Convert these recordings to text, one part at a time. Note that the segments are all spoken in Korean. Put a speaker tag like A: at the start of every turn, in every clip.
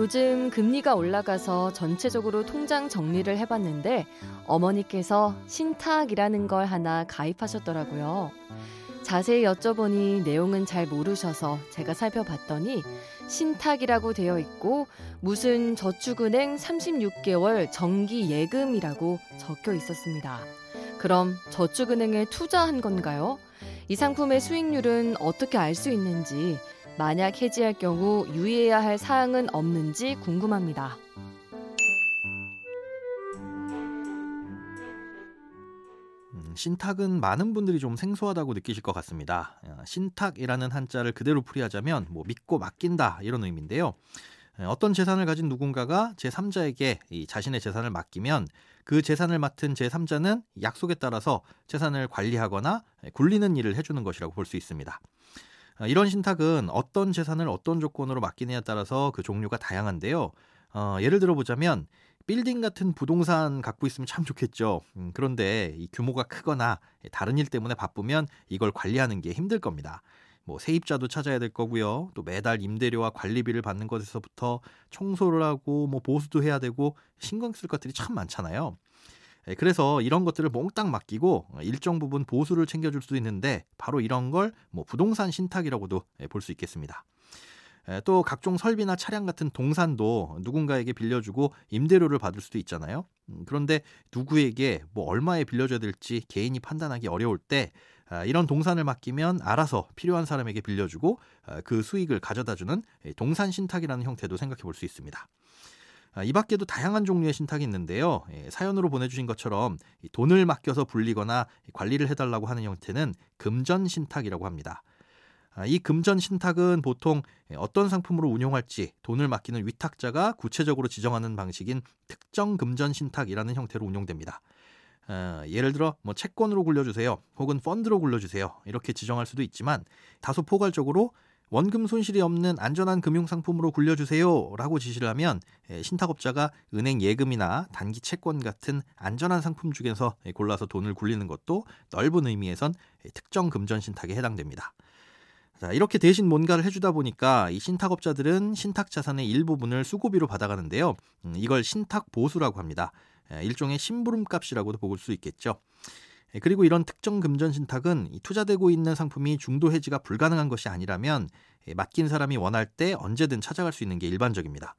A: 요즘 금리가 올라가서 전체적으로 통장 정리를 해봤는데 어머니께서 신탁이라는 걸 하나 가입하셨더라고요. 자세히 여쭤보니 내용은 잘 모르셔서 제가 살펴봤더니 신탁이라고 되어 있고 무슨 저축은행 36개월 정기 예금이라고 적혀 있었습니다. 그럼 저축은행에 투자한 건가요? 이 상품의 수익률은 어떻게 알 수 있는지 만약 해지할 경우 유의해야 할 사항은 없는지 궁금합니다.
B: 음, 신탁은 많은 분들이 좀 생소하다고 느끼실 것 같습니다. 어, 신탁이라는 한자를 그대로 풀이하자면 뭐 믿고 맡긴다 이런 의미인데요. 어, 어떤 재산을 가진 누군가가 제3자에게 이 자신의 재산을 맡기면 그 재산을 맡은 제3자는 약속에 따라서 재산을 관리하거나 굴리는 일을 해주는 것이라고 볼 수 있습니다. 어, 이런 신탁은 어떤 재산을 어떤 조건으로 맡기느냐에 따라서 그 종류가 다양한데요. 어, 예를 들어 보자면 빌딩 같은 부동산 갖고 있으면 참 좋겠죠. 음, 그런데 이 규모가 크거나 다른 일 때문에 바쁘면 이걸 관리하는 게 힘들 겁니다. 뭐 세입자도 찾아야 될 거고요. 또 매달 임대료와 관리비를 받는 것에서부터 청소를 하고 뭐 보수도 해야 되고 신경 쓸 것들이 참 많잖아요. 예, 그래서 이런 것들을 몽땅 맡기고 일정 부분 보수를 챙겨줄 수도 있는데 바로 이런 걸 뭐 부동산 신탁이라고도 예, 볼수 있겠습니다. 예, 또 각종 설비나 차량 같은 동산도 누군가에게 빌려주고 임대료를 받을 수도 있잖아요. 음, 그런데 누구에게 뭐 얼마에 빌려줘야 될지 개인이 판단하기 어려울 때 아, 이런 동산을 맡기면 알아서 필요한 사람에게 빌려주고 아, 그 수익을 가져다주는 동산 신탁이라는 형태도 생각해 볼 수 있습니다. 아, 이 밖에도 다양한 종류의 신탁이 있는데요. 예, 사연으로 보내주신 것처럼 돈을 맡겨서 불리거나 관리를 해달라고 하는 형태는 금전 신탁이라고 합니다. 아, 이 금전 신탁은 보통 어떤 상품으로 운용할지 돈을 맡기는 위탁자가 구체적으로 지정하는 방식인 특정 금전 신탁이라는 형태로 운용됩니다. 어, 예를 들어 뭐 채권으로 굴려주세요 혹은 펀드로 굴려주세요 이렇게 지정할 수도 있지만 다소 포괄적으로 원금 손실이 없는 안전한 금융 상품으로 굴려주세요라고 지시를 하면 예, 신탁업자가 은행 예금이나 단기 채권 같은 안전한 상품 중에서 골라서 돈을 굴리는 것도 넓은 의미에선 특정 금전 신탁에 해당됩니다. 자, 이렇게 대신 뭔가를 해주다 보니까 이 신탁업자들은 신탁 자산의 일부분을 수고비로 받아가는데요. 음, 이걸 신탁 보수라고 합니다. 예, 일종의 심부름 값이라고도 볼 수 있겠죠. 예, 그리고 이런 특정 금전 신탁은 투자되고 있는 상품이 중도 해지가 불가능한 것이 아니라면 예, 맡긴 사람이 원할 때 언제든 찾아갈 수 있는 게 일반적입니다.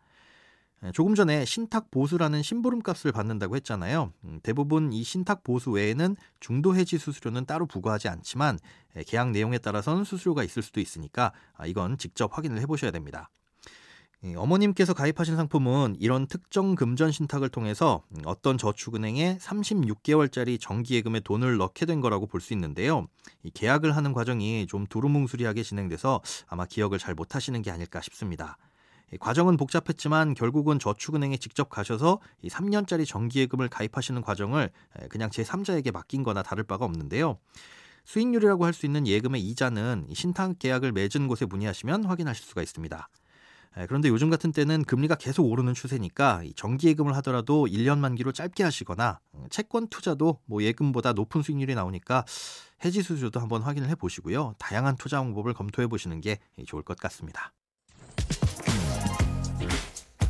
B: 예, 조금 전에 신탁 보수라는 심부름 값을 받는다고 했잖아요. 음, 대부분 이 신탁 보수 외에는 중도 해지 수수료는 따로 부과하지 않지만 계약 내용에 따라서는 수수료가 있을 수도 있으니까 아, 이건 직접 확인을 해보셔야 됩니다. 어머님께서 가입하신 상품은 이런 특정 금전 신탁을 통해서 어떤 저축은행에 36개월짜리 정기예금에 돈을 넣게 된 거라고 볼 수 있는데요. 이 계약을 하는 과정이 좀 두루뭉술하게 진행돼서 아마 기억을 잘 못하시는 게 아닐까 싶습니다. 과정은 복잡했지만 결국은 저축은행에 직접 가셔서 이 3년짜리 정기예금을 가입하시는 과정을 그냥 제3자에게 맡긴 거나 다를 바가 없는데요. 수익률이라고 할 수 있는 예금의 이자는 신탁 계약을 맺은 곳에 문의하시면 확인하실 수가 있습니다. 예, 그런데 요즘 같은 때는 금리가 계속 오르는 추세니까 정기 예금을 하더라도 1년 만기로 짧게 하시거나 음, 채권 투자도 뭐 예금보다 높은 수익률이 나오니까 해지 수수료도 한번 확인을 해 보시고요. 다양한 투자 방법을 검토해 보시는 게 좋을 것 같습니다.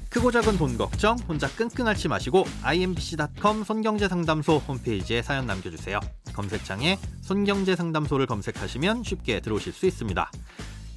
B: 크고 작은 돈 걱정 혼자 끙끙 앓지 마시고 imbc.com 손경제상담소 홈페이지에 사연 남겨주세요. 검색창에 손경제상담소를 검색하시면 쉽게 들어오실 수 있습니다.